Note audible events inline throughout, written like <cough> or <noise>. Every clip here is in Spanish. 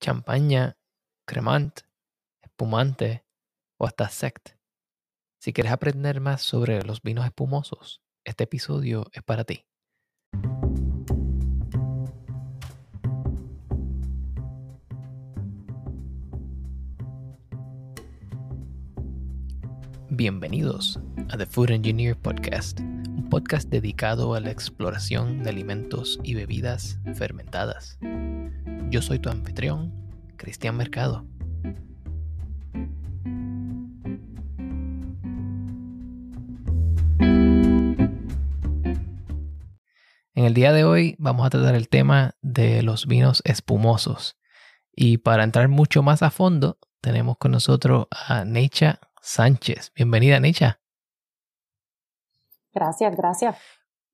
champaña, cremant, espumante o hasta sect. Si quieres aprender más sobre los vinos espumosos, este episodio es para ti. Bienvenidos a The Food Engineer Podcast, un podcast dedicado a la exploración de alimentos y bebidas fermentadas. Yo soy tu anfitrión, Cristian Mercado. En el día de hoy vamos a tratar el tema de los vinos espumosos. Y para entrar mucho más a fondo, tenemos con nosotros a Necha Sánchez. Bienvenida, Necha. Gracias, gracias.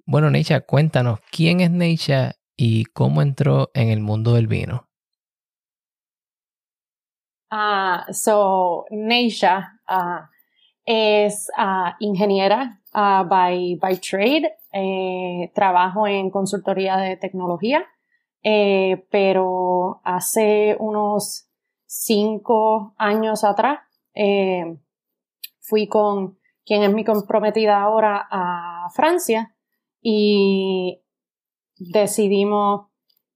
Bueno, Necha, cuéntanos, ¿quién es Necha y cómo entró en el mundo del vino? Uh, so, Neisha uh, es uh, ingeniera by, by trade. Eh, trabajo en consultoría de tecnología, eh, pero hace unos cinco años atrás eh, fui con quien es mi comprometida ahora a Francia y decidimos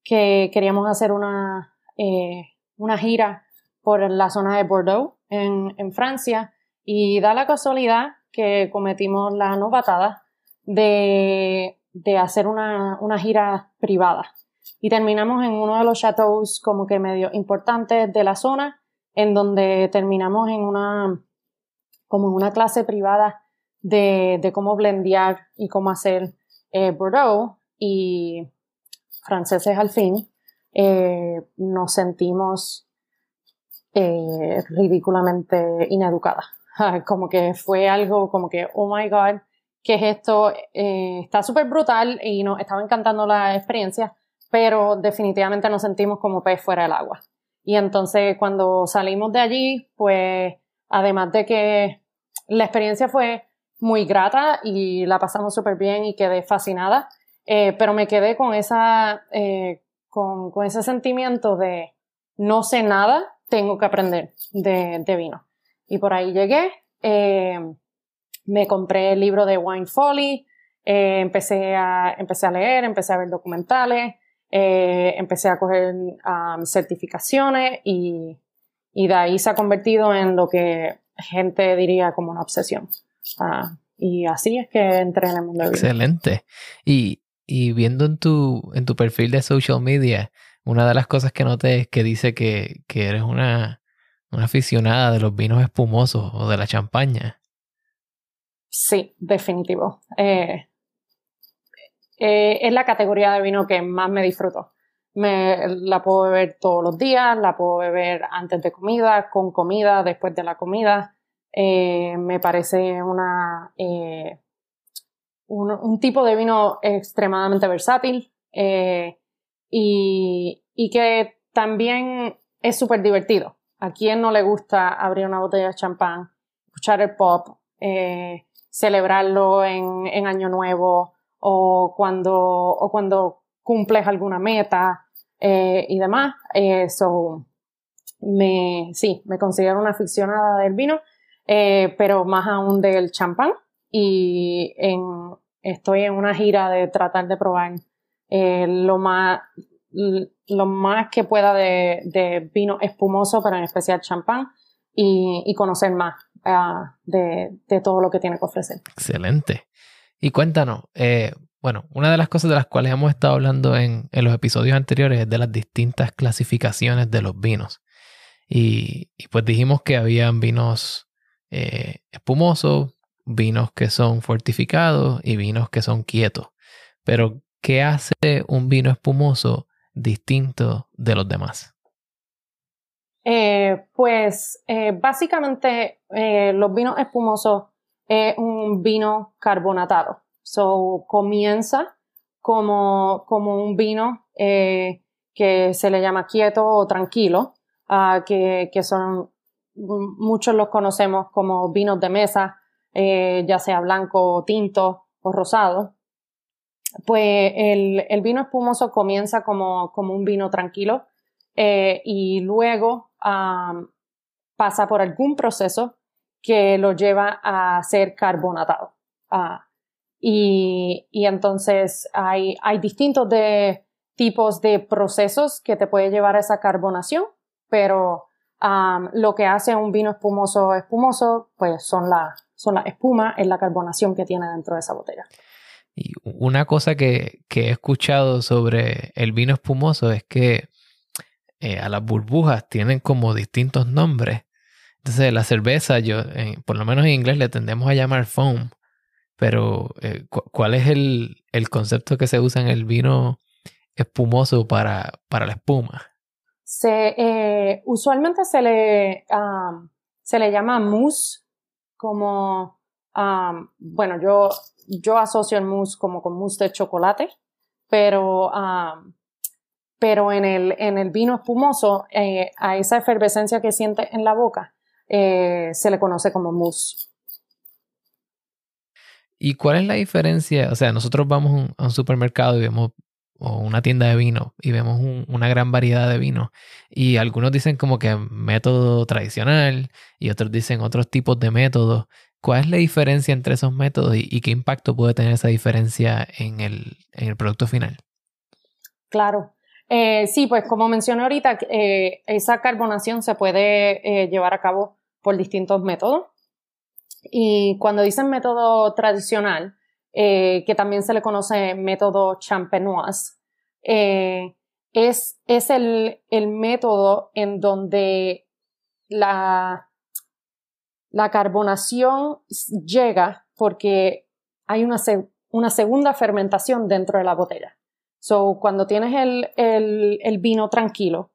que queríamos hacer una, eh, una gira por la zona de Bordeaux en, en, Francia y da la casualidad que cometimos la novatada de, de hacer una, una gira privada. Y terminamos en uno de los chateaux como que medio importantes de la zona en donde terminamos en una como una clase privada de, de cómo blendear y cómo hacer eh, Bordeaux y franceses al fin, eh, nos sentimos eh, ridículamente ineducadas. <laughs> como que fue algo como que, oh my god, ¿qué es esto? Eh, está súper brutal y nos estaba encantando la experiencia, pero definitivamente nos sentimos como pez fuera del agua. Y entonces cuando salimos de allí, pues además de que la experiencia fue muy grata y la pasamos súper bien y quedé fascinada, eh, pero me quedé con esa, eh, con, con, ese sentimiento de no sé nada, tengo que aprender de, de vino. Y por ahí llegué, eh, me compré el libro de Wine Folly, eh, empecé, a, empecé a leer, empecé a ver documentales, eh, empecé a coger um, certificaciones y, y de ahí se ha convertido en lo que gente diría como una obsesión. Uh, y así es que entré en el mundo del. Excelente. Y, y viendo en tu, en tu perfil de social media, una de las cosas que noté es que dice que, que eres una, una aficionada de los vinos espumosos o de la champaña. Sí, definitivo. Eh, eh, es la categoría de vino que más me disfruto. Me, la puedo beber todos los días, la puedo beber antes de comida, con comida, después de la comida. Eh, me parece una, un, tipo de vino extremadamente versátil eh, y, que también es súper divertido. A quien no le gusta abrir una botella de champán, escuchar el pop, eh, celebrarlo en, Año Nuevo o cuando, o cuando cumples alguna meta eh, y demás. so, me, sí, me considero una aficionada del vino pero más aún del champán. Y en, estoy en una gira de tratar de probar eh, lo más lo más que pueda de, de, vino espumoso, pero en especial champán, y, conocer más uh, de, de, todo lo que tiene que ofrecer. Excelente. Y cuéntanos, eh, bueno, una de las cosas de las cuales hemos estado hablando en, en, los episodios anteriores es de las distintas clasificaciones de los vinos. Y, y pues dijimos que habían vinos eh, espumosos, vinos que son fortificados y vinos que son quietos. Pero, ¿qué hace un vino espumoso distinto de los demás? Eh, pues eh, básicamente eh, los vinos espumosos es un vino carbonatado. So, comienza como, como un vino que se le llama quieto o tranquilo, uh, que, que son muchos los conocemos como vinos de mesa, eh, ya sea blanco, tinto o rosado. Pues el, vino espumoso comienza como, como un vino tranquilo, eh, y luego pasa por algún proceso que lo lleva a ser carbonatado. Ah, y, entonces hay, hay distintos de, tipos de procesos que te puede llevar a esa carbonación, pero lo que hace un vino espumoso espumoso, pues son la, son la espuma, es la carbonación que tiene dentro de esa botella. Y una cosa que, he escuchado sobre el vino espumoso es que eh, a las burbujas tienen como distintos nombres. Entonces la cerveza, yo, por lo menos en inglés le tendemos a llamar foam, pero eh, ¿cuál es el, concepto que se usa en el vino espumoso para, para la espuma? Se, eh, usualmente se le, se le llama mousse, como, bueno, yo, yo asocio el mousse como con mousse de chocolate, pero, pero en, el, en el vino espumoso, eh, a esa efervescencia que siente en la boca, se le conoce como mousse. ¿Y cuál es la diferencia? O sea, nosotros vamos a un supermercado y vemos o una tienda de vino y vemos una gran variedad de vino y algunos dicen como que método tradicional y otros dicen otros tipos de métodos. ¿Cuál es la diferencia entre esos métodos y, qué impacto puede tener esa diferencia en el, producto final? Claro. Eh, sí, pues como mencioné ahorita, eh, esa carbonación se puede eh, llevar a cabo por distintos métodos. Y cuando dicen método tradicional, eh, que también se le conoce método champenoise, eh, es, es el, el, método en donde la, la carbonación llega porque hay una, una segunda fermentación dentro de la botella. So, cuando tienes el, el, vino tranquilo,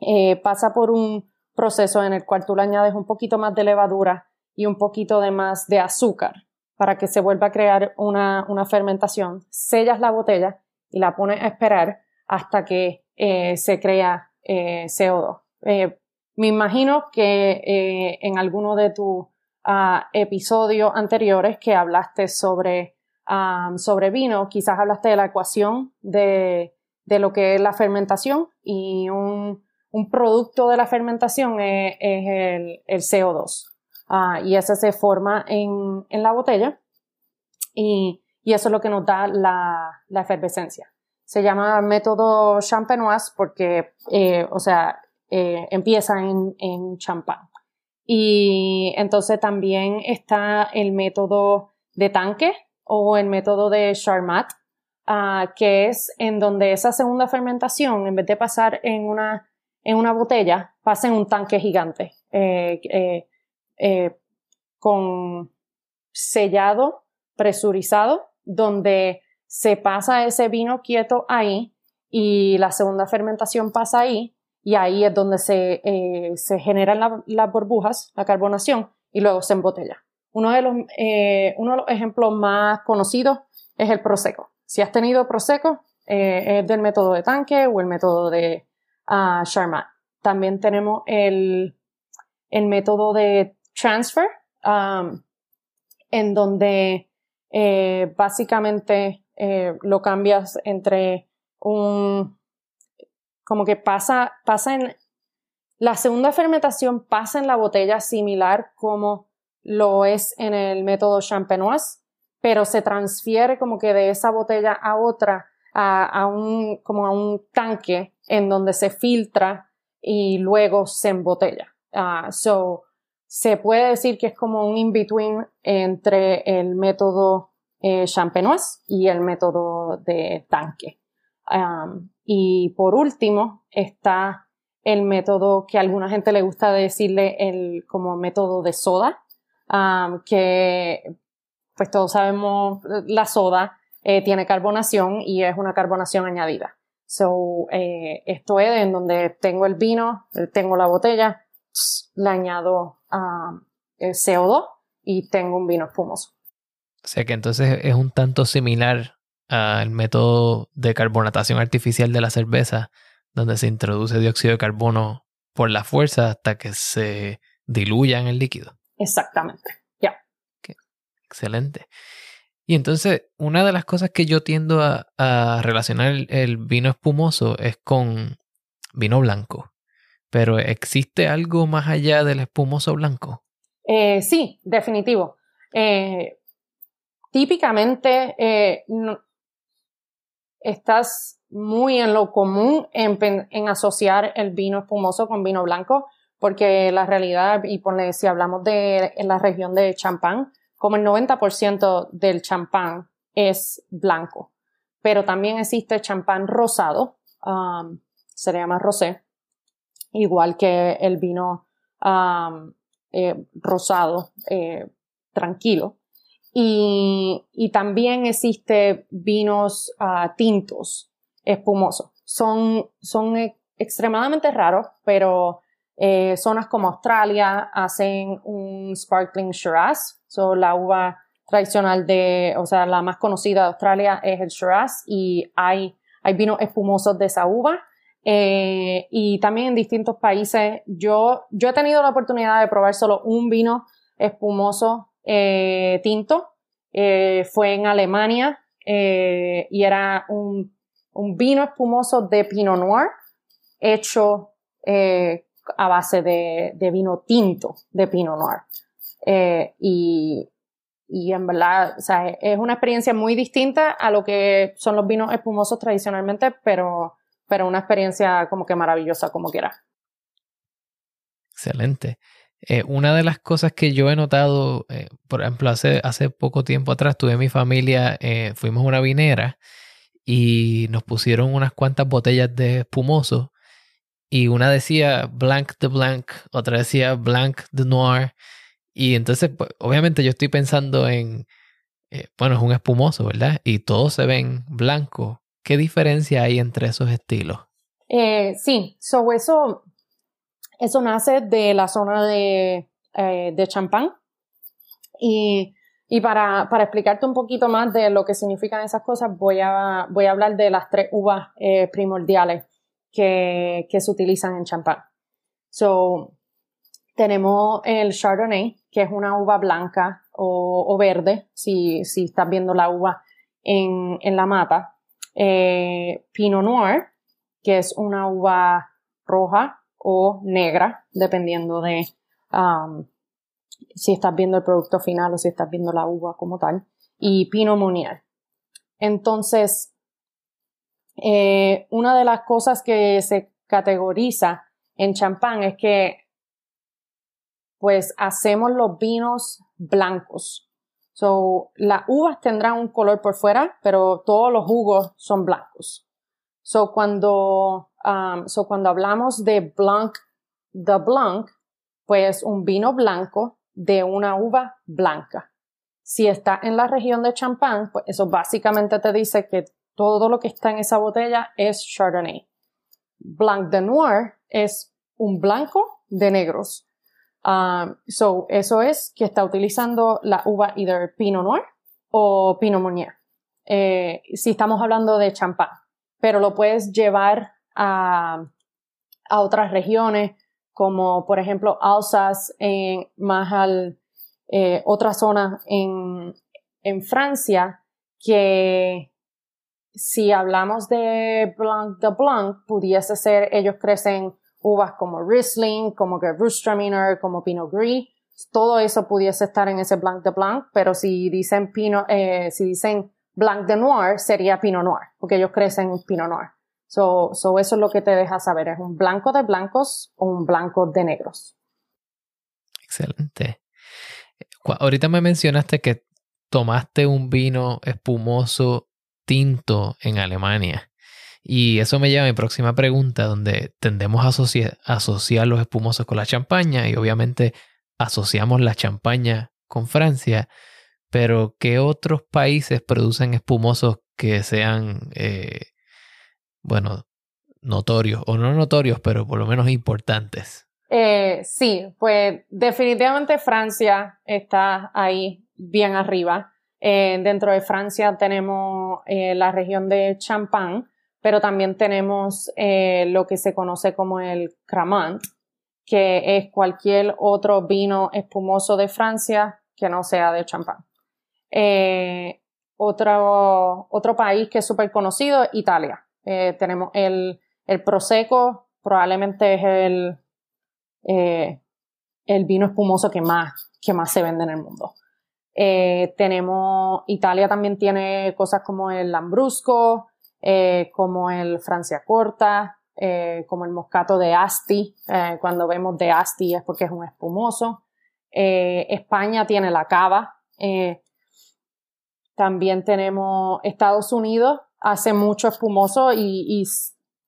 eh, pasa por un proceso en el cual tú le añades un poquito más de levadura y un poquito de más de azúcar para que se vuelva a crear una, fermentación. Sellas la botella y la pones a esperar hasta que eh, se crea eh, CO2. Eh, me imagino que en alguno de tus ah, episodios anteriores que hablaste sobre, sobre vino, quizás hablaste de la ecuación de, lo que es la fermentación y un, producto de la fermentación es, el, el CO2. Ah, y ese se forma en, en la botella y, y, eso es lo que nos da la, la efervescencia. Se llama método champenoise porque, eh, o sea, eh, empieza en, en champán. Y entonces también está el método de tanque o el método de Charmat, ah, que es en donde esa segunda fermentación, en vez de pasar en una, en una botella, pasa en un tanque gigante. Eh, eh eh, con sellado, presurizado, donde se pasa ese vino quieto ahí y la segunda fermentación pasa ahí y ahí es donde se, eh, se generan las burbujas, la carbonación y luego se embotella. Uno de, los, eh, uno de los ejemplos más conocidos es el Prosecco. Si has tenido Prosecco, es del método de tanque o el método de uh, Charmat. También tenemos el, el método de transfer, um, en donde eh, básicamente eh, lo cambias entre un, como que pasa, pasa en, la segunda fermentación pasa en la botella similar como lo es en el método champenoise, pero se transfiere como que de esa botella a otra, a, un, como a un tanque en donde se filtra y luego se embotella. Uh, se puede decir que es como un in-between entre el método eh, champenoise y el método de tanque. y por último está el método que a alguna gente le gusta decirle el, como método de soda, que pues todos sabemos la soda eh, tiene carbonación y es una carbonación añadida. So, eh, esto es en donde tengo el vino, tengo la botella, le añado el CO2 y tengo un vino espumoso. O sea que entonces es un tanto similar al método de carbonatación artificial de la cerveza, donde se introduce dióxido de carbono por la fuerza hasta que se diluya en el líquido. Exactamente, ya. Excelente. Y entonces, una de las cosas que yo tiendo a, relacionar el, vino espumoso es con vino blanco. Pero ¿existe algo más allá del espumoso blanco? Eh, sí, definitivo. Eh, típicamente eh, estás muy en lo común en, asociar el vino espumoso con vino blanco, porque la realidad, y si hablamos de la región de champán, como el 90% del champán es blanco, pero también existe champán rosado, um, se le llama rosé, igual que el vino eh, rosado eh, tranquilo. Y, también existe vinos uh, tintos espumosos. Son, son e, extremadamente raros, pero eh, zonas como Australia hacen un sparkling Shiraz, so la uva tradicional de, o sea, la más conocida de Australia es el Shiraz y hay, hay vinos espumosos de esa uva. Eh, y también en distintos países. Yo, yo he tenido la oportunidad de probar solo un vino espumoso eh, tinto. Eh, fue en Alemania y era un, un, vino espumoso de Pinot Noir hecho a base de, de, vino tinto de Pinot Noir. y y en verdad, o sea, es una experiencia muy distinta a lo que son los vinos espumosos tradicionalmente, pero, pero una experiencia como que maravillosa, como quiera. Excelente. Eh, una de las cosas que yo he notado, eh, por ejemplo, hace, hace poco tiempo atrás tuve mi familia, eh, fuimos a una vinera y nos pusieron unas cuantas botellas de espumoso y una decía Blanc de Blanc, otra decía Blanc de Noir y entonces, pues, obviamente yo estoy pensando en, bueno, es un espumoso, ¿verdad? Y todos se ven blancos. ¿Qué diferencia hay entre esos estilos? Eh, sí, so eso, eso nace de la zona de, eh, de champán. Y, y para, para, explicarte un poquito más de lo que significan esas cosas, voy a, voy a hablar de las tres uvas primordiales que, que se utilizan en champán. So, tenemos el Chardonnay, que es una uva blanca o, verde, si, si, estás viendo la uva en, la mata. Eh, Pinot Noir, que es una uva roja o negra, dependiendo de um, si estás viendo el producto final o si estás viendo la uva como tal. Y Pinot Meunier. Entonces, eh, una de las cosas que se categoriza en champán es que pues hacemos los vinos blancos. So, las uvas tendrán un color por fuera, pero todos los jugos son blancos. So, cuando, um, so, cuando hablamos de blanc de blanc, pues un vino blanco de una uva blanca. Si está en la región de champán, pues eso básicamente te dice que todo lo que está en esa botella es Chardonnay. Blanc de Noir es un blanco de negros. Um, so, eso es que está utilizando la uva either Pinot Noir o Pinot Meunier. Eh, si estamos hablando de champán, pero lo puedes llevar a, a otras regiones, como por ejemplo Alsace, más al, eh, otra zona en, en Francia, que si hablamos de Blanc de Blanc, pudiese ser, ellos crecen uvas como Riesling, como Gewürztraminer, como Pinot Gris, todo eso pudiese estar en ese Blanc de Blanc, pero si dicen Pinot, eh, si dicen Blanc de Noir, sería Pinot Noir, porque ellos crecen Pinot Noir. So eso es lo que te deja saber, es un blanco de blancos o un blanco de negros. Excelente. Ahorita me mencionaste que tomaste un vino espumoso tinto en Alemania. Y eso me lleva a mi próxima pregunta, donde tendemos a asociar, los espumosos con la champaña y obviamente asociamos la champaña con Francia, pero ¿qué otros países producen espumosos que sean, eh, bueno, notorios o no notorios, pero por lo menos importantes? Eh, sí, pues definitivamente Francia está ahí bien arriba. Eh, dentro de Francia tenemos la región de Champagne, pero también tenemos eh, lo que se conoce como el Cramant, que es cualquier otro vino espumoso de Francia que no sea de champán. Eh, otro, otro país que es súper conocido, Italia. Eh, tenemos el, el Prosecco probablemente es el, el vino espumoso que más, que más se vende en el mundo. Tenemos, Italia también tiene cosas como el Lambrusco, eh, como el Francia Corta, como el Moscato de Asti. cuando vemos de Asti es porque es un espumoso. España tiene la cava. también tenemos Estados Unidos, hace mucho espumoso y,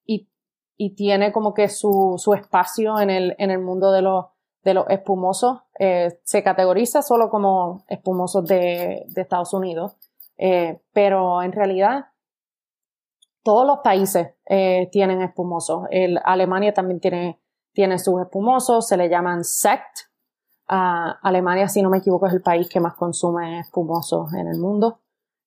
y, tiene como que su, su espacio en el, en el mundo de los, de los espumosos. Eh, se categoriza solo como espumosos de, de Estados Unidos, eh, pero en realidad todos los países eh, tienen espumosos. El, Alemania también tiene, tiene sus espumosos, se le llaman sect. Uh, Alemania, si no me equivoco, es el país que más consume espumosos en el mundo.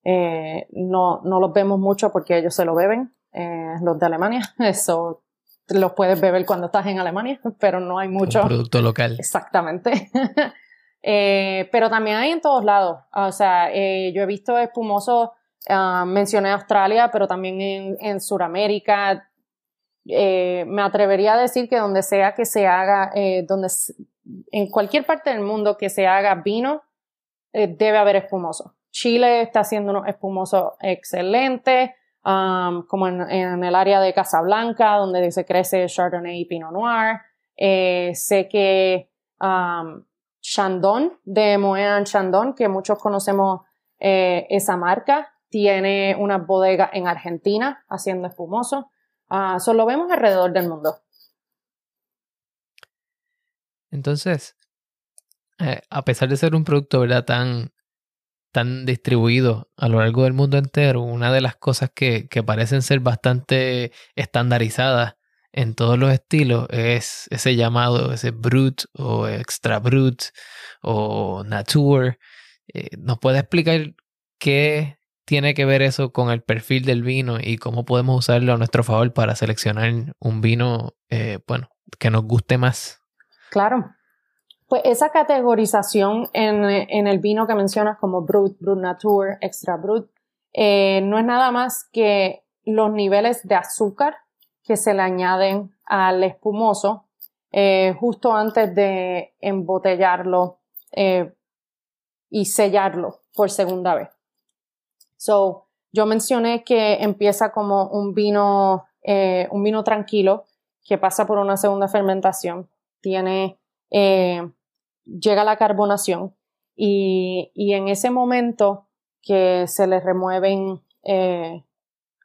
Eh, no, no los vemos mucho porque ellos se lo beben, eh, los de Alemania. <laughs> Eso los puedes beber cuando estás en Alemania, <laughs> pero no hay mucho. Un producto local. Exactamente. <laughs> pero también hay en todos lados. O sea, yo he visto espumosos, uh, mencioné Australia, pero también en, en Sudamérica. Eh, me atrevería a decir que donde sea que se haga, eh, donde, en cualquier parte del mundo que se haga vino, debe haber espumoso. Chile está haciendo unos espumosos excelentes, como en, el área de Casablanca, donde se crece Chardonnay y Pinot Noir. Eh, sé que um, Chandon, de Moët Chandon, que muchos conocemos eh, esa marca, tiene una bodega en Argentina haciendo espumoso. Uh, eso lo vemos alrededor del mundo. Entonces, eh, a pesar de ser un producto ¿verdad? tan están distribuidos a lo largo del mundo entero, una de las cosas que, que parecen ser bastante estandarizadas en todos los estilos es ese llamado, ese brut o extra brut o nature. Eh, ¿Nos puede explicar qué tiene que ver eso con el perfil del vino y cómo podemos usarlo a nuestro favor para seleccionar un vino, eh, bueno, que nos guste más? Claro. Pues esa categorización en, el vino que mencionas como Brut, Brut Nature, Extra Brut, eh, no es nada más que los niveles de azúcar que se le añaden al espumoso eh, justo antes de embotellarlo y sellarlo por segunda vez. So, yo mencioné que empieza como un vino, un vino tranquilo que pasa por una segunda fermentación. Tiene eh, llega la carbonación y, en ese momento que se le remueven eh,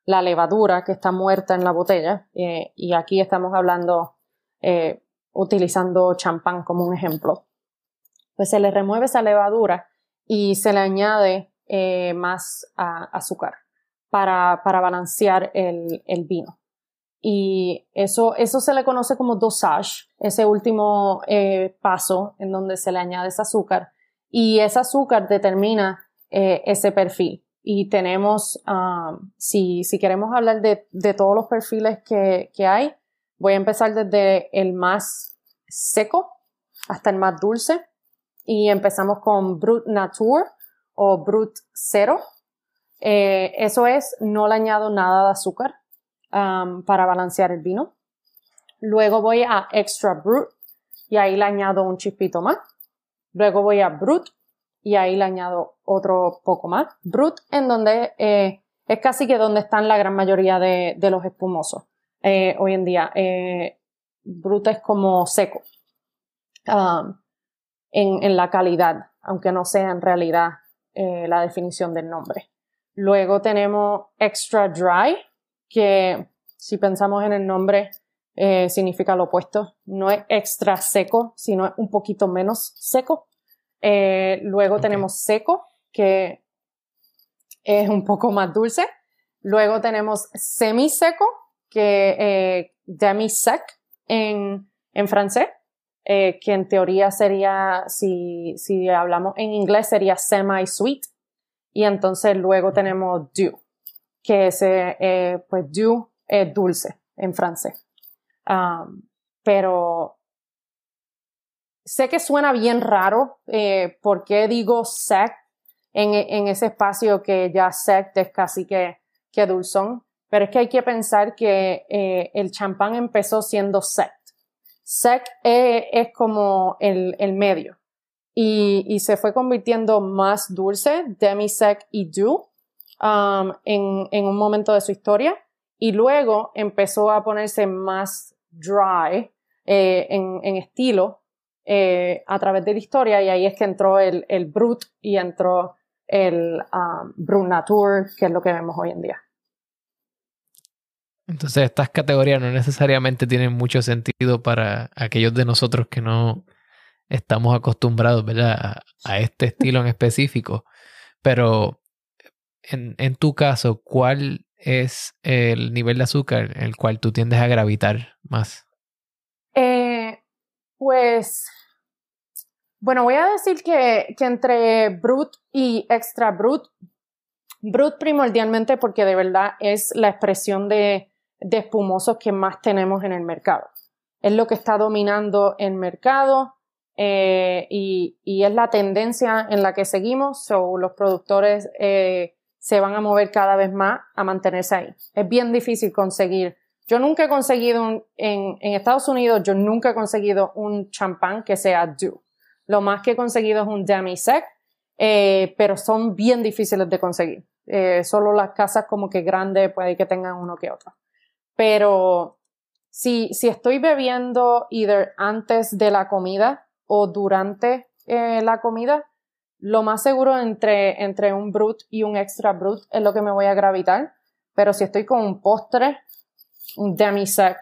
la levadura que está muerta en la botella, eh, y aquí estamos hablando utilizando champán como un ejemplo, pues se le remueve esa levadura y se le añade más azúcar para, para balancear el, el vino. Y eso, eso se le conoce como dosage, ese último eh, paso en donde se le añade ese azúcar. Y ese azúcar determina eh, ese perfil. Y tenemos, um, si, si queremos hablar de, de todos los perfiles que, que hay, voy a empezar desde el más seco hasta el más dulce. Y empezamos con Brut Nature o Brut Cero. Eh, eso es, no le añado nada de azúcar para balancear el vino. Luego voy a Extra Brut y ahí le añado un chispito más. Luego voy a Brut y ahí le añado otro poco más. Brut en donde eh, es casi que donde están la gran mayoría de, los espumosos eh, hoy en día. Brut es como seco en, en, la calidad, aunque no sea en realidad la definición del nombre. Luego tenemos Extra Dry, que si pensamos en el nombre eh, significa lo opuesto. No es extra seco, sino un poquito menos seco. Eh, luego tenemos seco, que es un poco más dulce. Luego tenemos semi-seco, que eh, demi-sec en, en francés, eh, que en teoría sería, si, si hablamos en inglés, sería semi-sweet. Y entonces luego tenemos doux que ese, eh, pues, du es dulce en francés. Um, pero sé que suena bien raro, eh, ¿por qué digo sec en, en, ese espacio que ya sec es casi que, que dulzón? pero es que hay que pensar que eh, el champán empezó siendo sec. Sec es, como el, el medio. Y, y, se fue convirtiendo más dulce, demi-sec y doux um, en, en un momento de su historia. Y luego empezó a ponerse más dry eh, en, en, estilo eh, a través de la historia. Y ahí es que entró el, el Brut y entró el um, Brut Nature, que es lo que vemos hoy en día. Entonces estas categorías no necesariamente tienen mucho sentido para aquellos de nosotros que no estamos acostumbrados ¿verdad? A, este estilo en específico. Pero en, en, tu caso, ¿cuál es el nivel de azúcar en el cual tú tiendes a gravitar más? Eh, pues, bueno, voy a decir que, que entre Brut y Extra Brut, Brut primordialmente porque de verdad es la expresión de de espumosos que más tenemos en el mercado. Es lo que está dominando el mercado eh, y, es la tendencia en la que seguimos. So, los productores eh, se van a mover cada vez más a mantenerse ahí. Es bien difícil conseguir. Yo nunca he conseguido en, Estados Unidos, yo nunca he conseguido un champán que sea dew. Lo más que he conseguido es un demi-sec, eh, pero son bien difíciles de conseguir. solo las casas como que grandes puede que tengan uno que otro. Pero si, si estoy bebiendo either antes de la comida o durante eh, la comida, lo más seguro entre, entre un brut y un extra brut es lo que me voy a gravitar. Pero si estoy con un postre, un demi-sec,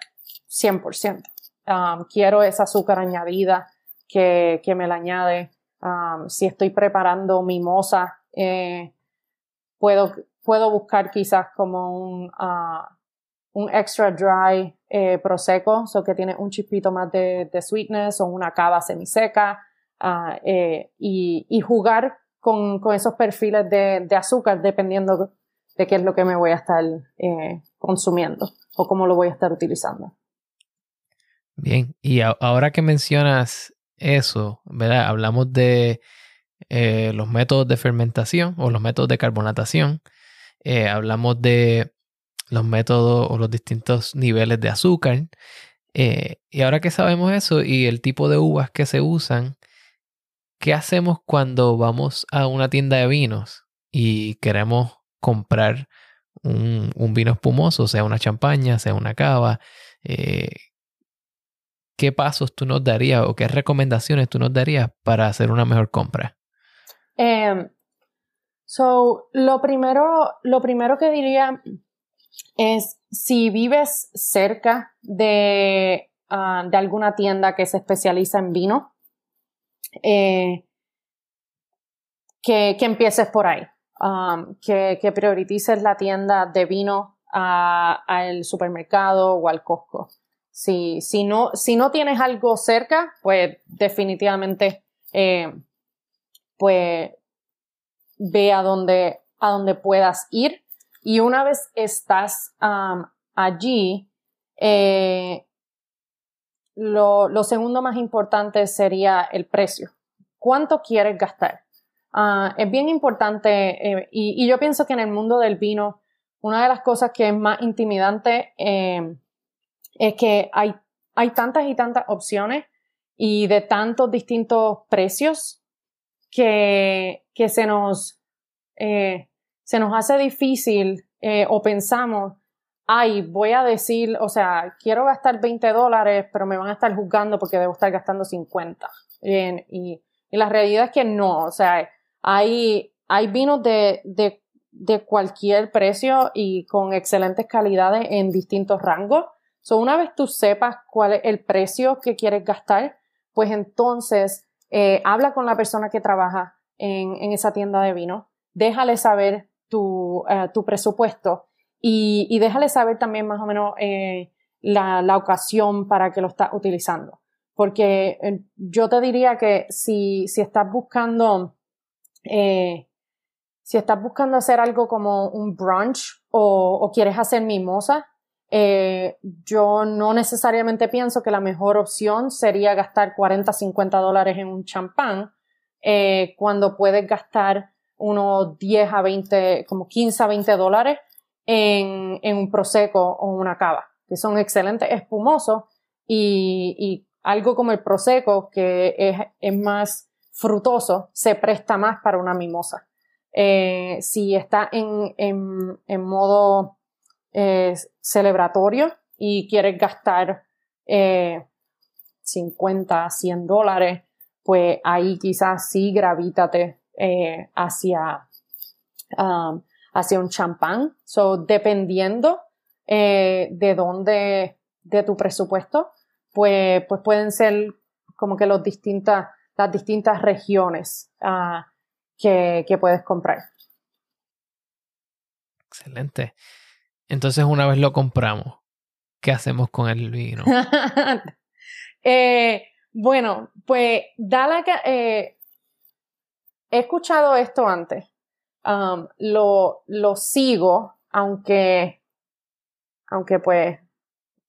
100%. Um, quiero esa azúcar añadida que, que me la añade. Um, si estoy preparando mimosa, eh, puedo, puedo buscar quizás como un, uh, un extra dry eh, prosecco, so que tiene un chispito más de, sweetness o una cava semiseca uh, eh, y, jugar con, esos perfiles de, de, azúcar dependiendo de qué es lo que me voy a estar eh, consumiendo o cómo lo voy a estar utilizando. Bien, y ahora que mencionas eso, ¿verdad? Hablamos de eh, los métodos de fermentación o los métodos de carbonatación. hablamos de los métodos o los distintos niveles de azúcar. Eh, y ahora que sabemos eso y el tipo de uvas que se usan, ¿qué hacemos cuando vamos a una tienda de vinos y queremos comprar un, vino espumoso, sea una champaña, sea una cava? Eh, ¿Qué pasos tú nos darías o qué recomendaciones tú nos darías para hacer una mejor compra? Em, so, lo primero, lo primero que diría es si vives cerca de, ah, de alguna tienda que se especializa en vino, eh, que, que, empieces por ahí, um, que, que, priorices la tienda de vino al supermercado o al Costco. Si, si, no, si no tienes algo cerca, pues definitivamente eh, pues ve a donde, a donde puedas ir y una vez estás allí, eh, lo, segundo más importante sería el precio. ¿Cuánto quieres gastar? Ah, es bien importante eh, y, yo pienso que en el mundo del vino, una de las cosas que es más intimidante eh, es que hay, tantas y tantas opciones y de tantos distintos precios que se nos se nos hace difícil eh, o pensamos, ay, voy a decir, o sea, quiero gastar 20 dólares, pero me van a estar juzgando porque debo estar gastando 50. Bien, y, la realidad es que no, o sea, hay, hay vinos de, de, de cualquier precio y con excelentes calidades en distintos rangos. So, una vez tú sepas cuál es el precio que quieres gastar, pues entonces eh, habla con la persona que trabaja en, en esa tienda de vino, déjale saber tu, eh, tu presupuesto y, y, déjale saber también más o menos eh, la, la, ocasión para que lo estás utilizando. Porque eh, yo te diría que si, si estás buscando, si estás buscando hacer algo como un brunch o, o quieres hacer mimosa, yo no necesariamente pienso que la mejor opción sería gastar 40, 50 dólares en un champán cuando puedes gastar unos 10 a 20, como 15 a 20 dólares en, un prosecco o una cava, que son excelentes espumosos y, algo como el prosecco, que es, más frutoso, se presta más para una mimosa. Eh, si está en, en, modo eh, celebratorio y quieres gastar 50, 100 dólares, pues ahí quizás sí gravítate eh, hacia, um, hacia un champán. So, dependiendo eh, de dónde, de tu presupuesto, pues, pues pueden ser como que los distintas, las distintas regiones uh, que, que puedes comprar. Excelente. Entonces, una vez lo compramos, ¿qué hacemos con el vino? <laughs> eh, bueno, pues da eh, he escuchado esto antes. Um, lo, lo sigo, aunque, aunque pues,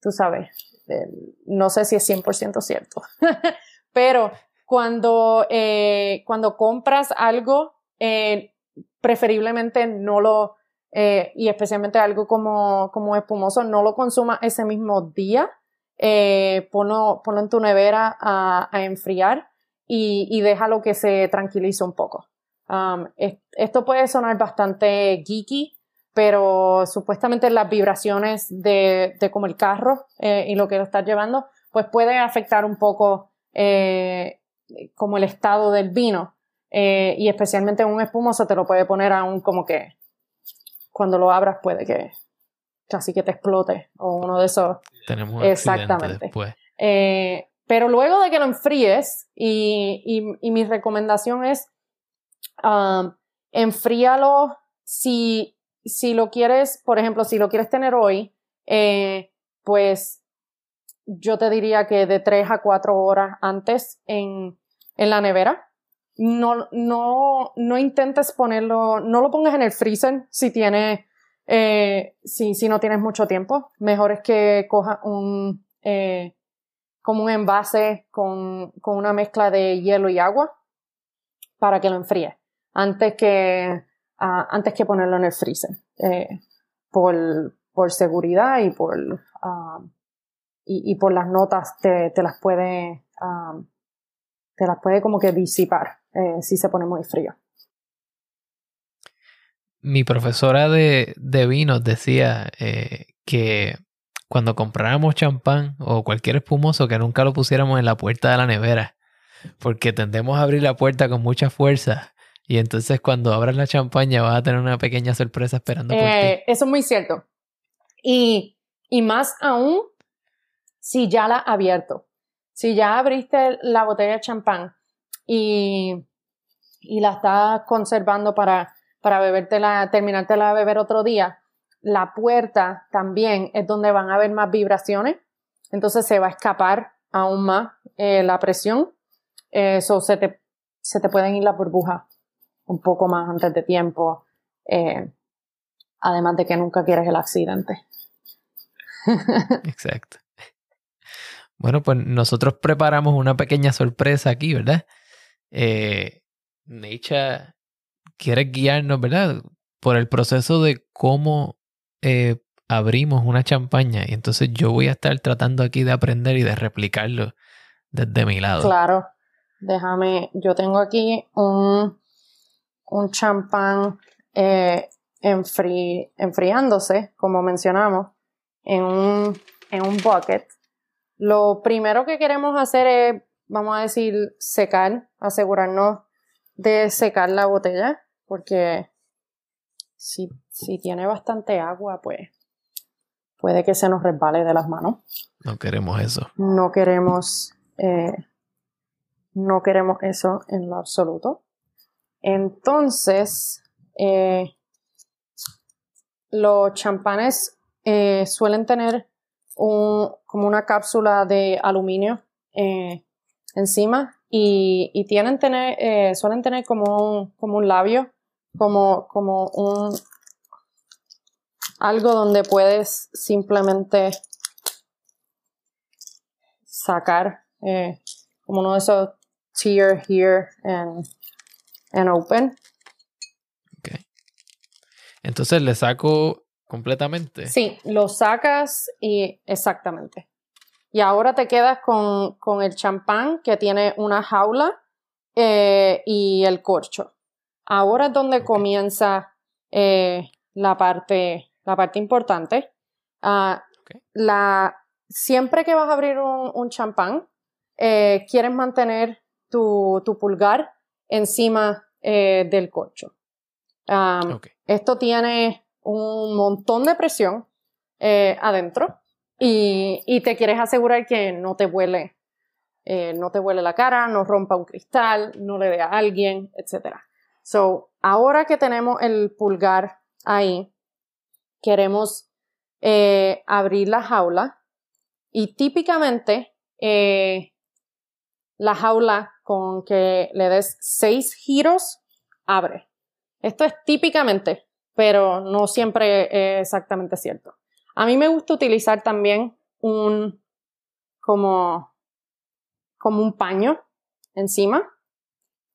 tú sabes, eh, no sé si es 100% cierto. <laughs> Pero cuando, eh, cuando compras algo, preferiblemente no lo, y especialmente algo como, como espumoso, no lo consuma ese mismo día eh, ponlo, en tu nevera a, enfriar y, déjalo que se tranquilice un poco. Um, esto puede sonar bastante geeky, pero supuestamente las vibraciones de, como el carro eh, y lo que lo estás llevando, pues puede afectar un poco eh, como el estado del vino. Eh, y especialmente un espumoso te lo puede poner aún como que cuando lo abras puede que casi que te explote o uno de esos tenemos Exactamente. Después. Eh, pero luego de que lo enfríes, y, mi recomendación es um, enfríalo si, si lo quieres, por ejemplo, si lo quieres tener hoy, eh, pues yo te diría que de 3 a 4 horas antes en, en la nevera. No, no, no intentes ponerlo, no lo pongas en el freezer si tienes eh, si, si, no tienes mucho tiempo, mejor es que cojas un, eh, como un envase con, con, una mezcla de hielo y agua para que lo enfríe antes que, ah, antes que ponerlo en el freezer. Eh, por, por, seguridad y por, ah, y, por las notas te, te las puede, ah, te las puede como que disipar si se pone muy frío mi profesora de, de vinos decía eh, que cuando compráramos champán o cualquier espumoso, que nunca lo pusiéramos en la puerta de la nevera, porque tendemos a abrir la puerta con mucha fuerza. Y entonces cuando abras la champaña vas a tener una pequeña sorpresa esperando por ti. Eh, eso es muy cierto. Y, y más aún si ya la has abierto. Si ya abriste la botella de champán y, y la estás conservando para para bebértela, terminártela de beber otro día, la puerta también es donde van a haber más vibraciones, entonces se va a escapar aún más eh, la presión, eso se, te, se te pueden ir las burbujas un poco más antes de tiempo, eh, además de que nunca quieres el accidente. <laughs> Exacto. Bueno, pues nosotros preparamos una pequeña sorpresa aquí, ¿verdad? Eh, quieres guiarnos, ¿verdad? Por el proceso de cómo eh, abrimos una champaña. Y entonces yo voy a estar tratando aquí de aprender y de replicarlo desde mi lado. Claro. Déjame, yo tengo aquí un, un champán eh, enfriándose, como mencionamos, en un, en un bucket. Lo primero que queremos hacer es, vamos a decir, secar, asegurarnos de secar la botella porque si, si tiene bastante agua, pues puede que se nos resbale de las manos. No queremos eso. No queremos, eh, no queremos eso en lo absoluto. Entonces, eh, los champanes eh, suelen tener un, como una cápsula de aluminio encima y, tienen tener, suelen tener como como un labio como, como un algo donde puedes simplemente sacar eh, como uno de esos tear here and, and open. Okay. Entonces le saco completamente. Sí, lo sacas y exactamente. Y ahora te quedas con, con el champán que tiene una jaula eh, y el corcho. Ahora es donde comienza eh, la, parte, la parte importante. Ah, la, siempre que vas a abrir un, champán, eh, quieres mantener tu, tu pulgar encima del corcho. Esto tiene un montón de presión adentro y, y, te quieres asegurar que no te huele eh, no te huele la cara, no rompa un cristal, no le dé a alguien, etc. So, ahora que tenemos el pulgar ahí, queremos eh, abrir la jaula y típicamente eh, la jaula con que le des seis giros abre. Esto es típicamente, pero no siempre es exactamente cierto. A mí me gusta utilizar también un como como un paño encima,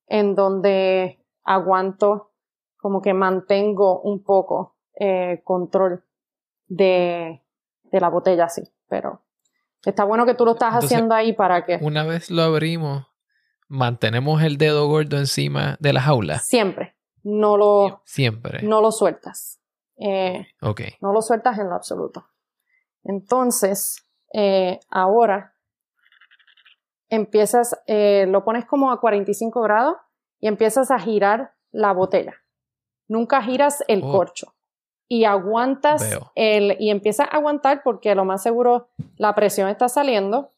en donde aguanto, como que mantengo un poco eh, control de, de, la botella así, pero está bueno que tú lo estás haciendo ahí para que... Una vez lo abrimos, mantenemos el dedo gordo encima de la jaula. Siempre, no lo... Siempre. No lo sueltas. Eh, ok. No lo sueltas en lo absoluto. Entonces, eh, ahora empiezas, eh, lo pones como a 45 grados y empiezas a girar la botella. Nunca giras el oh. corcho. Y aguantas el, y empiezas a aguantar porque lo más seguro la presión está saliendo.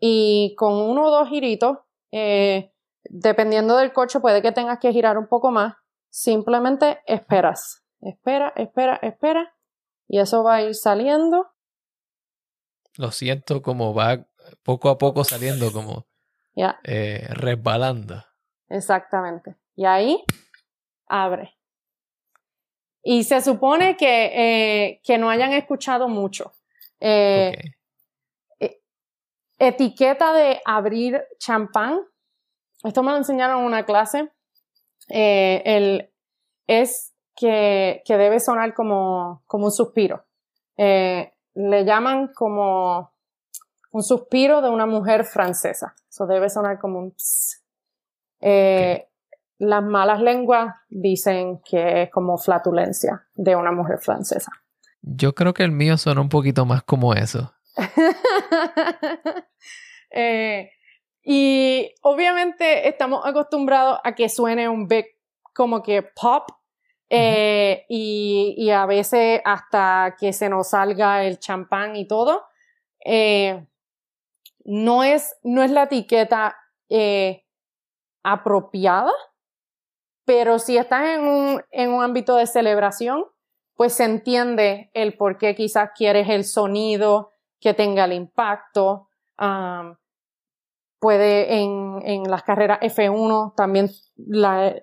Y con uno o dos giritos, eh, dependiendo del corcho, puede que tengas que girar un poco más. Simplemente esperas. Espera, espera, espera. Y eso va a ir saliendo. Lo siento como va poco a poco saliendo como eh, resbalando. Exactamente. Y ahí abre. Y se supone que, eh, que no hayan escuchado mucho. Eh, etiqueta de abrir champán. Esto me lo enseñaron en una clase. el, es que, que, debe sonar como, como un suspiro. le llaman como un suspiro de una mujer francesa. Eso debe sonar como un eh, Las malas lenguas dicen que es como flatulencia de una mujer francesa. Yo creo que el mío suena un poquito más como eso. <laughs> Eh, y obviamente estamos acostumbrados a que suene un big como que pop eh, y, y, a veces hasta que se nos salga el champán y todo. Eh, no es, no es la etiqueta apropiada, pero si estás en un, en un ámbito de celebración, pues se entiende el por qué quizás quieres el sonido que tenga el impacto. puede en, en, las carreras F1 también la,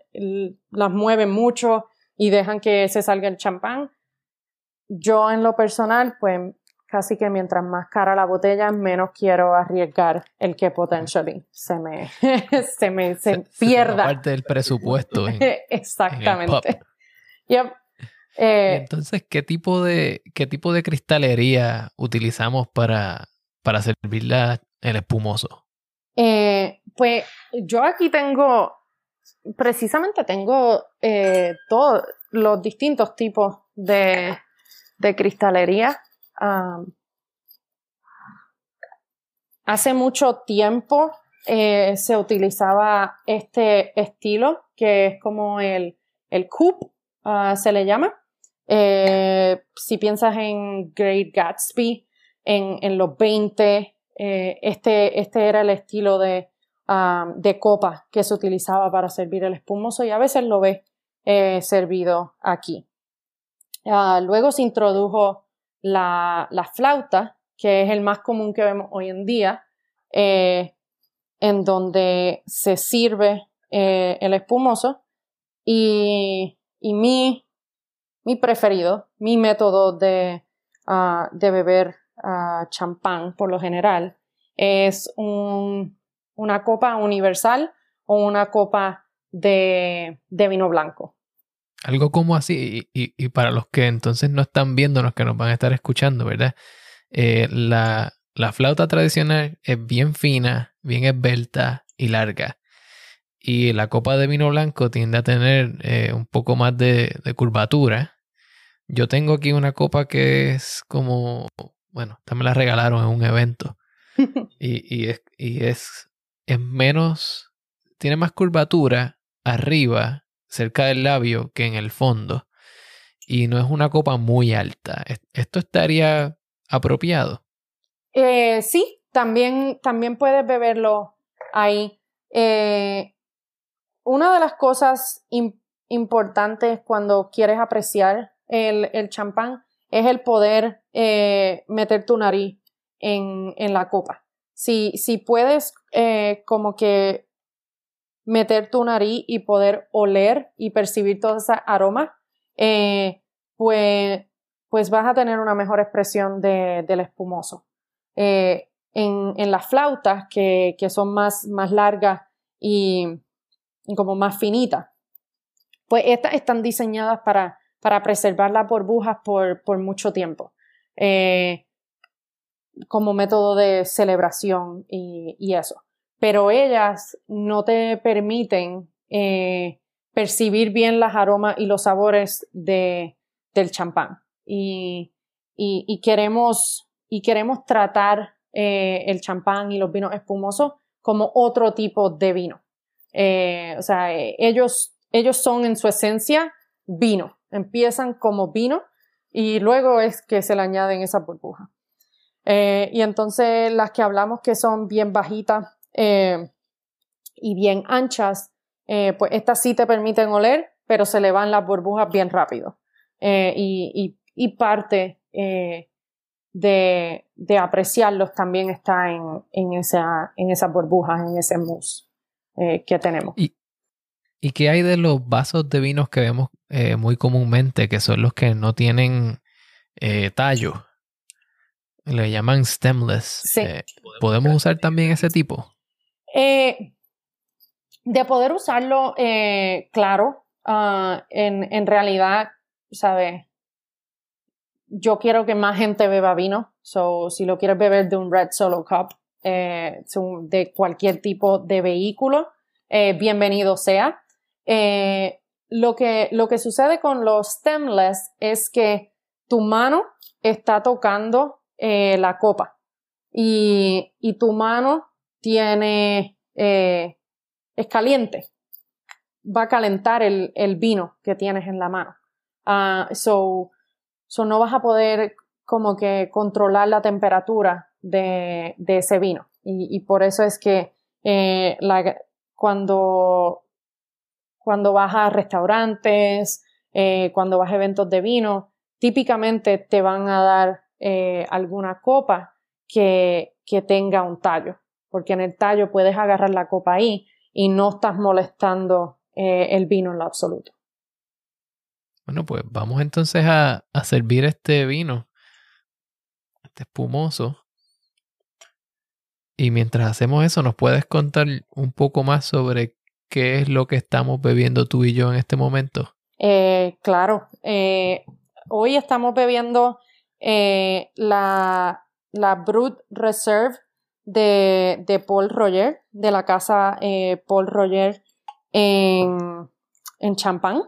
las mueven mucho y dejan que se salga el champán. Yo en lo personal, pues casi que mientras más cara la botella, menos quiero arriesgar el que potentially se me, <laughs> se me se, pierda. parte del presupuesto. <laughs> Exactamente. Eh, entonces, ¿qué tipo de, qué tipo de cristalería utilizamos para, para servir el espumoso? Eh, pues yo aquí tengo, precisamente tengo eh, todos los distintos tipos de, de cristalería hace mucho tiempo eh, se utilizaba este estilo que es como el, el coupe, ah, se le llama. Eh, si piensas en Great Gatsby, en, en los 20, eh, este, este era el estilo de, de copa que se utilizaba para servir el espumoso y a veces lo ves servido aquí. Ah, luego se introdujo la, la, flauta, que es el más común que vemos hoy en día, eh, en donde se sirve eh, el espumoso y, y mi, mi, preferido, mi método de, ah, de beber uh, champán por lo general es un, una copa universal o una copa de, de vino blanco. Algo como así, y, para los que entonces no están viéndonos, que nos van a estar escuchando, ¿verdad? Eh, la, flauta tradicional es bien fina, bien esbelta y larga. Y la copa de vino blanco tiende a tener eh, un poco más de, curvatura. Yo tengo aquí una copa que es como, bueno, esta me la regalaron en un evento. <laughs> y, es, y es, es menos, tiene más curvatura arriba cerca del labio que en el fondo. Y no es una copa muy alta. ¿Esto estaría apropiado? Eh, sí, también, también puedes beberlo ahí. Eh, una de las cosas importantes cuando quieres apreciar el, champán es el poder eh, meter tu nariz en, en, la copa. Si, si puedes como que meter tu nariz y poder oler y percibir todos esos aromas, eh, pues, pues vas a tener una mejor expresión del espumoso. Eh, en, las flautas, que, que son más, más largas y, como más finitas, pues estas están diseñadas para, para preservar las burbujas por, por mucho tiempo. Eh, como método de celebración y eso pero ellas no te permiten eh, percibir bien las aromas y los sabores de, del champán. Y, y, queremos, y queremos tratar eh, el champán y los vinos espumosos como otro tipo de vino. Eh, o sea, ellos, ellos son en su esencia vino. Empiezan como vino y luego es que se le añaden esa burbuja. y entonces las que hablamos que son bien bajitas eh, y bien anchas, eh, pues estas sí te permiten oler, pero se le van las burbujas bien rápido. Eh, y, y, parte de, de, apreciarlos también está en, en, esa, en esas burbujas, en ese mousse que tenemos. ¿Y, ¿Y qué hay de los vasos de vinos que vemos muy comúnmente, que son los que no tienen tallo? Le llaman stemless. ¿Podemos usar también ese tipo? Eh, de poder usarlo, eh, claro, ah, en, en, realidad, ¿sabes? Yo quiero que más gente beba vino, so si lo quieres beber de un Red Solo Cup, eh, de cualquier tipo de vehículo, eh, bienvenido sea. Lo, que, lo que sucede con los stemless es que tu mano está tocando la copa y, y tu mano tiene, eh, es caliente, va a calentar el, el, vino que tienes en la mano. Uh, so, so, no vas a poder como que controlar la temperatura de, de ese vino. Y, por eso es que eh, cuando, cuando vas a restaurantes, eh, cuando vas a eventos de vino, típicamente te van a dar alguna copa que, que tenga un tallo porque en el tallo puedes agarrar la copa ahí y no estás molestando eh, el vino en lo absoluto. Bueno, pues vamos entonces a, servir este vino, este espumoso. Y mientras hacemos eso, ¿nos puedes contar un poco más sobre qué es lo que estamos bebiendo tú y yo en este momento? Eh, claro, eh, hoy estamos bebiendo la, la Brut Reserve de, de Paul Roger, de la casa eh, Paul Roger en, en Champagne.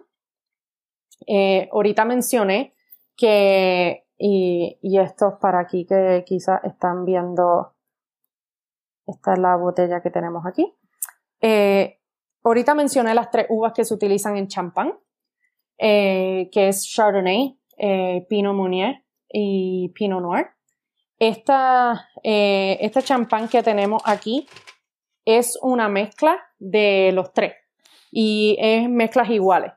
Eh, ahorita mencioné que, y, y esto es para aquí que quizás están viendo, esta es la botella que tenemos aquí. Eh, ahorita mencioné las tres uvas que se utilizan en champán, que es Chardonnay, Pinot Meunier y Pinot Noir. Esta, eh, este champán que tenemos aquí es una mezcla de los tres y es mezclas iguales.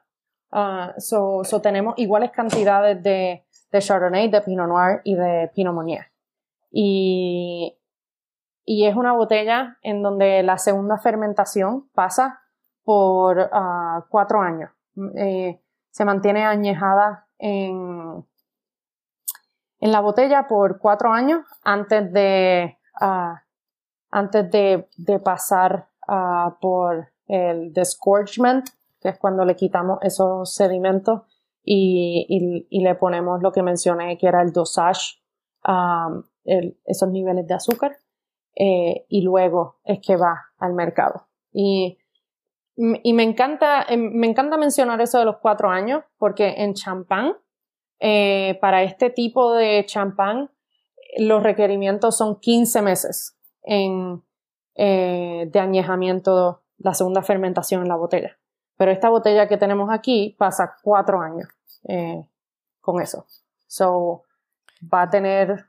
Uh, so, tenemos iguales cantidades de, Chardonnay, de Pinot Noir y de Pinot Meunier. Y, y es una botella en donde la segunda fermentación pasa por uh, cuatro años. Eh, se mantiene añejada en, en la botella por cuatro años antes de, uh, antes de, de pasar uh, por el disgorgement, que es cuando le quitamos esos sedimentos y, le ponemos lo que mencioné, que era el dosage, um, esos niveles de azúcar, eh, y luego es que va al mercado. Y, me, encanta, em, me encanta mencionar eso de los cuatro años, porque en champán, eh, para este tipo de champán, los requerimientos son 15 meses en, eh, de añejamiento, la segunda fermentación en la botella. Pero esta botella que tenemos aquí pasa cuatro años eh, con eso. So, va a tener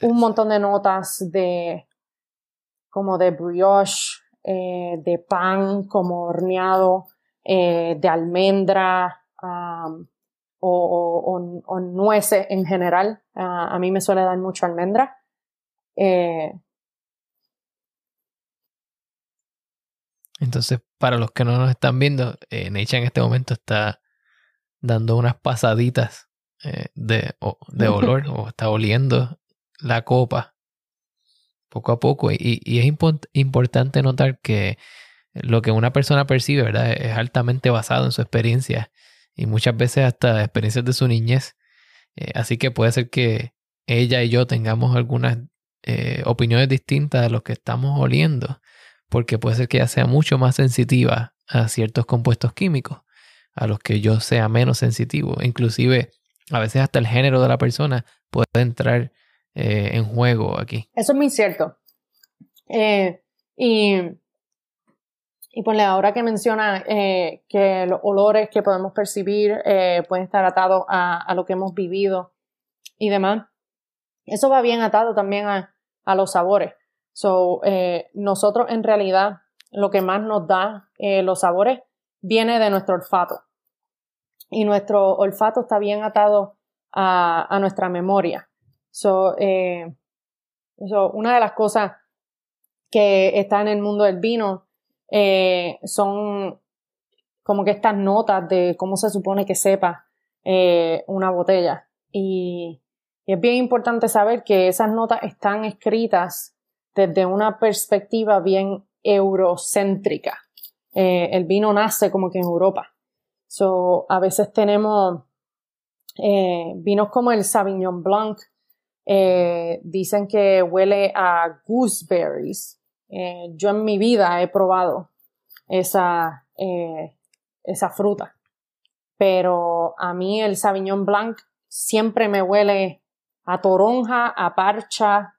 un montón de notas de como de brioche, eh, de pan como horneado, de almendra um, o, nueces en general. a mí me suele dar mucho almendra. Entonces, para los que no nos están viendo, eh, Necha en este momento está dando unas pasaditas eh, de, de, <laughs> olor o está oliendo la copa poco a poco. Y, es importante notar que lo que una persona percibe, ¿verdad? Es altamente basado en su experiencia y muchas veces hasta experiencias de su niñez. Eh, así que puede ser que ella y yo tengamos algunas opiniones distintas de lo que estamos oliendo porque puede ser que ella sea mucho más sensitiva a ciertos compuestos químicos, a los que yo sea menos sensitivo. Inclusive, a veces hasta el género de la persona puede entrar eh, en juego aquí. Eso es muy cierto. Eh, y, y ponle ahora que menciona eh, que los olores que podemos percibir pueden estar atados a, lo que hemos vivido y demás, eso va bien atado también a los sabores. So, eh, nosotros en realidad lo que más nos da eh, los sabores viene de nuestro olfato. Y nuestro olfato está bien atado a, nuestra memoria. So, eh, una de las cosas que está en el mundo del vino son como que estas notas de cómo se supone que sepa una botella. y es bien importante saber que esas notas están escritas desde una perspectiva bien eurocéntrica. Eh, el vino nace como que en Europa. So, a veces tenemos eh, vinos como el Sauvignon Blanc, eh, dicen que huele a gooseberries. Yo en mi vida he probado esa, esa fruta, pero a mí el Sauvignon Blanc siempre me huele a toronja, a parcha,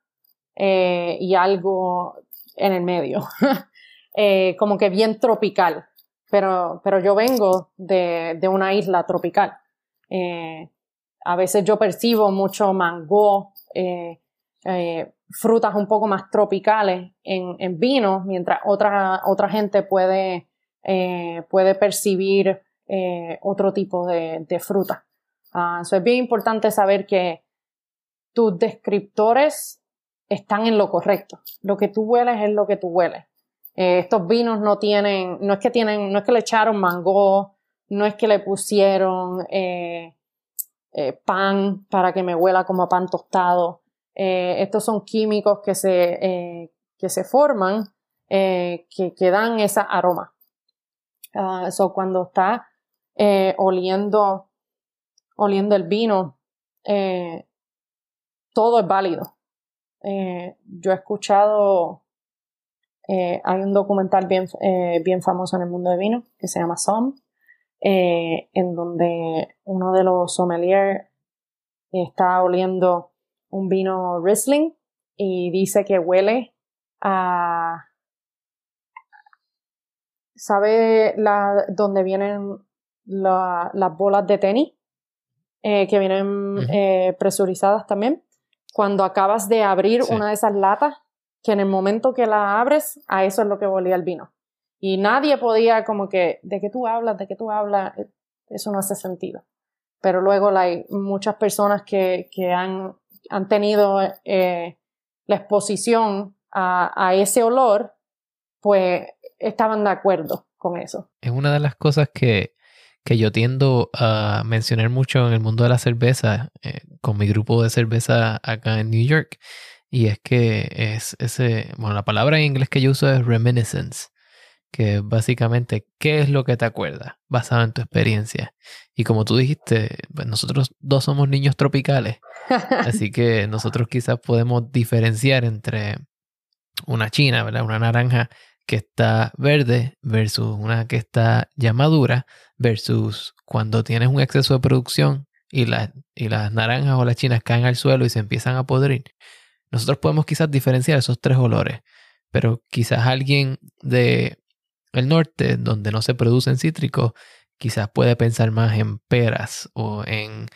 eh, y algo en el medio, <laughs> eh, como que bien tropical. Pero, pero yo vengo de, de una isla tropical. Eh, a veces yo percibo mucho mango, frutas un poco más tropicales en, en vino, mientras otra, otra gente puede, puede percibir otro tipo de, fruta. Uh, es bien importante saber que tus descriptores están en lo correcto. Lo que tú hueles es lo que tú hueles. Eh, estos vinos no tienen, no es que tienen, no es que le echaron mango, no es que le pusieron eh, eh, pan para que me huela como pan tostado. Estos son químicos que se, que se forman, que, que, dan esa aroma. Eso ah, cuando está oliendo, oliendo el vino, todo es válido. Eh, yo he escuchado, eh, hay un documental bien, eh, bien famoso en el mundo de vino que se llama Som, en donde uno de los sommeliers está oliendo un vino Riesling y dice que huele a... ¿Sabe la, dónde vienen las bolas de tenis? que vienen presurizadas también cuando acabas de abrir una de esas latas, que en el momento que la abres, a eso es lo que volía el vino. Y nadie podía como que, ¿de qué tú hablas? ¿De qué tú hablas? Eh, eso no hace sentido. Pero luego hay muchas personas que, que han, han, tenido eh, la exposición a, ese olor, pues estaban de acuerdo con eso. Es una de las cosas que que yo tiendo a mencionar mucho en el mundo de la cerveza eh, con mi grupo de cerveza acá en New York. Y es que es ese, bueno, la palabra en inglés que yo uso es reminiscence, que básicamente qué es lo que te acuerdas basado en tu experiencia. Y como tú dijiste, pues, nosotros dos somos niños tropicales, <laughs> así que nosotros quizás podemos diferenciar entre una china, ¿verdad? Una naranja que está verde versus una que está ya madura versus cuando tienes un exceso de producción y, y las naranjas o las chinas caen al suelo y se empiezan a podrir. Nosotros podemos quizás diferenciar esos tres olores, pero quizás alguien de el norte, donde no se producen cítricos, quizás puede pensar más en peras o en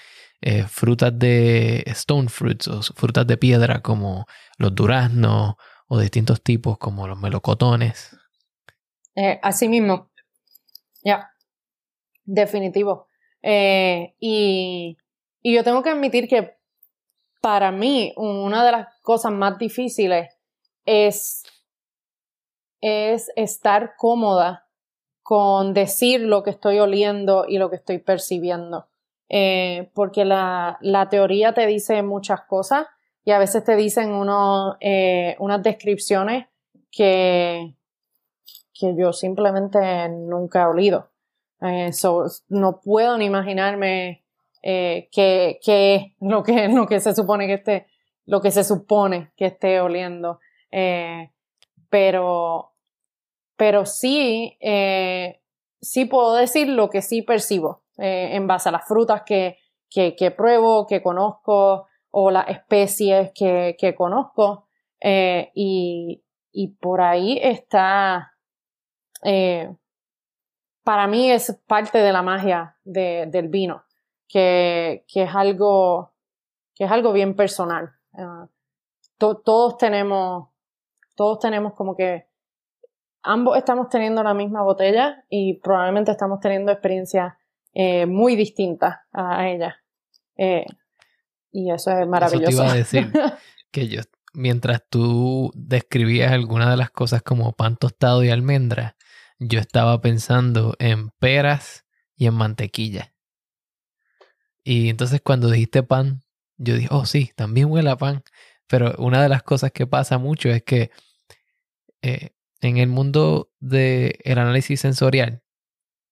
eh, frutas de stone fruits o frutas de piedra como los duraznos o distintos tipos como los melocotones. Eh, así mismo. Ya. Definitivo. Eh, y, y yo tengo que admitir que para mí una de las cosas más difíciles es es estar cómoda con decir lo que estoy oliendo y lo que estoy percibiendo. Eh, porque la, la, teoría te dice muchas cosas y a veces te dicen eh, unas descripciones que, que yo simplemente nunca he olido. Eh, no puedo ni imaginarme qué, qué lo que, lo que se supone que esté, lo que se supone que esté oliendo. Pero, pero sí, eh, sí puedo decir lo que sí percibo eh, en base a las frutas que, que, pruebo, que conozco o las especies que, que conozco. Eh, y, y, por ahí está, para mí es parte de la magia de, del vino, que, que, es algo, que es algo bien personal. todos tenemos todos tenemos como que ambos estamos teniendo la misma botella y probablemente estamos teniendo experiencias eh, muy distintas a ella. Eh, y eso es maravilloso. Eso te iba a decir <laughs> que yo, mientras tú describías algunas de las cosas como pan tostado y almendra, yo estaba pensando en peras y en mantequilla. Y entonces cuando dijiste pan, yo dije, oh sí, también huele a pan. Pero una de las cosas que pasa mucho es que eh, en el mundo del análisis sensorial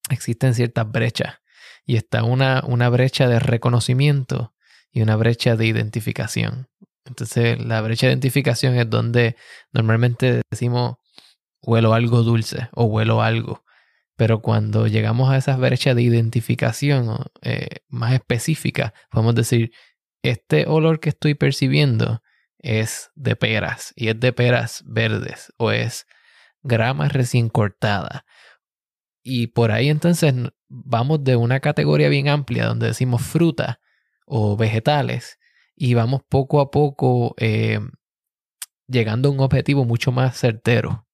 existen ciertas brechas y está una, una brecha de reconocimiento y una brecha de identificación. Entonces, la brecha de identificación es donde normalmente decimos huelo algo dulce o huelo algo. Pero cuando llegamos a esas brechas de identificación eh, más específicas, podemos decir, este olor que estoy percibiendo es de peras y es de peras verdes o es grama recién cortada. Y por ahí entonces vamos de una categoría bien amplia donde decimos fruta o vegetales y vamos poco a poco eh, llegando a un objetivo mucho más certero.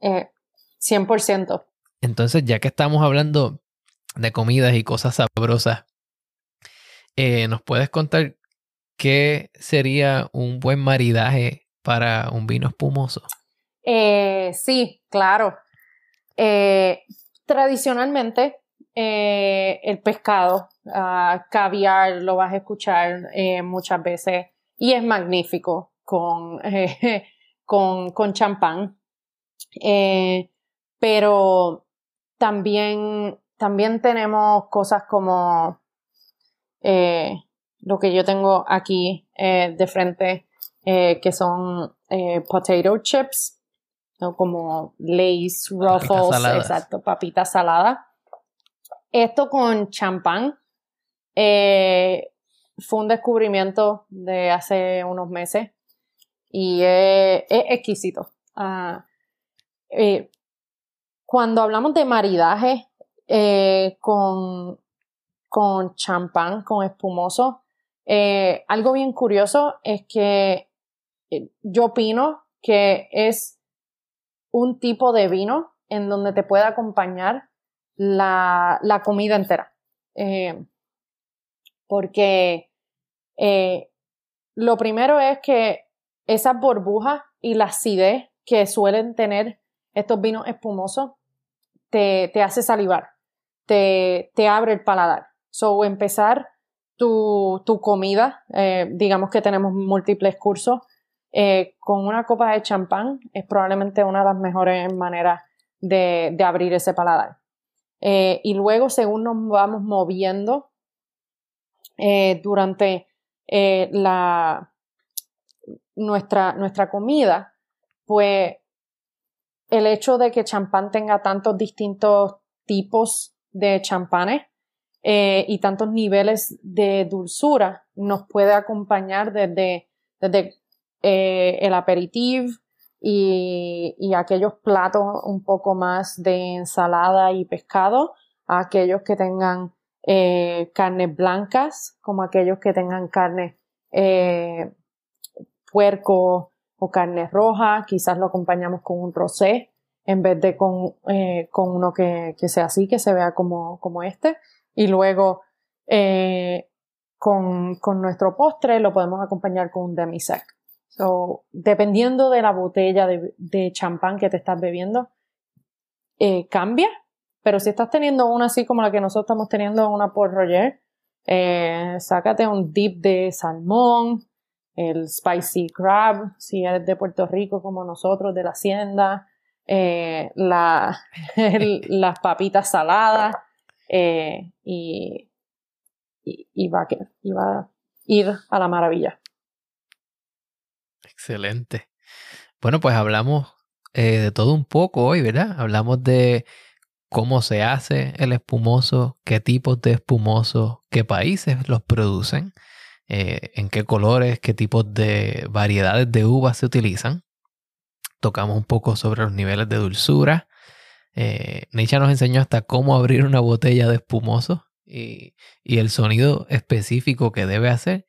100%. Eh, entonces, ya que estamos hablando de comidas y cosas sabrosas, eh, ¿nos puedes contar qué sería un buen maridaje para un vino espumoso? Eh, sí, claro. Eh, tradicionalmente, eh, el pescado, uh, caviar, lo vas a escuchar muchas veces y es magnífico con, <laughs> con, con champán. pero también, también tenemos cosas como lo que yo tengo aquí de frente, que son potato chips como Lays, Ruffles, exacto, papitas saladas. Esto con champán eh, fue un descubrimiento de hace unos meses y es, exquisito. Ah, eh, cuando hablamos de maridaje eh, con, con champán, con espumoso, algo bien curioso es que yo opino que es un tipo de vino en donde te pueda acompañar la, la comida entera. Eh, porque eh, lo primero es que esas burbujas y la acidez que suelen tener estos vinos espumosos te, te hace salivar, te, te abre el paladar. So, empezar tu, tu comida, eh, digamos que tenemos múltiples cursos, eh, con una copa de champán es probablemente una de las mejores maneras de, abrir ese paladar. Eh, y luego, según nos vamos moviendo durante la, nuestra, nuestra comida, pues el hecho de que champán tenga tantos distintos tipos de champanes eh, y tantos niveles de dulzura nos puede acompañar desde, desde eh, el aperitivo y, y, aquellos platos un poco más de ensalada y pescado, a aquellos que tengan eh, carnes blancas, como aquellos que tengan carne puerco o carne roja, quizás lo acompañamos con un rosé en vez de con, con uno que, que, sea así, que se vea como, como este y luego eh, con, con, nuestro postre lo podemos acompañar con un demi-sec. So, dependiendo de la botella de, champán que te estás bebiendo, eh, cambia, pero si estás teniendo una así como la que nosotros estamos teniendo, una por Roger, eh, sácate un dip de salmón, el spicy crab, si eres de Puerto Rico como nosotros, de la hacienda, la, <laughs> las papitas saladas, eh, y, va a, ir a la maravilla. Excelente. Bueno, pues hablamos eh, de todo un poco hoy, ¿verdad? Hablamos de cómo se hace el espumoso, qué tipos de espumoso, qué países los producen, eh, en qué colores, qué tipos de variedades de uvas se utilizan. Tocamos un poco sobre los niveles de dulzura, eh, nos enseñó hasta cómo abrir una botella de espumoso y, el sonido específico que debe hacer,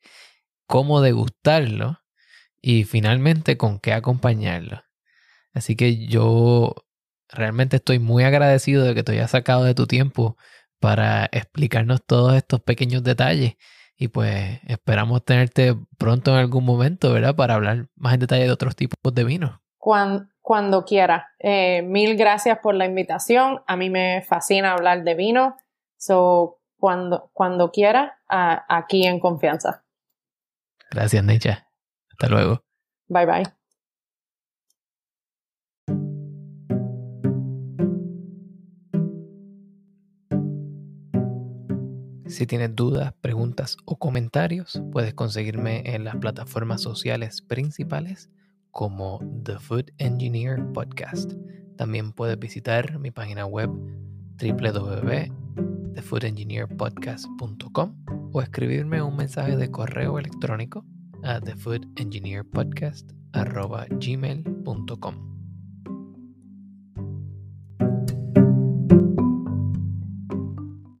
cómo degustarlo y finalmente con qué acompañarlo. Así que yo realmente estoy muy agradecido de que te hayas sacado de tu tiempo para explicarnos todos estos pequeños detalles. Y pues esperamos tenerte pronto en algún momento, ¿verdad? Para hablar más en detalle de otros tipos de vinos. Cuando, cuando quiera. Eh, mil gracias por la invitación. A mí me fascina hablar de vino. So, cuando, cuando quiera, aquí en confianza. Gracias, Necha. Hasta luego. Bye bye. Si tienes dudas, preguntas o comentarios, puedes conseguirme en las plataformas sociales principales como The Food Engineer Podcast. También puedes visitar mi página web www.thefoodengineerpodcast.com o escribirme un mensaje de correo electrónico a thefoodengineerpodcast.gmail.com.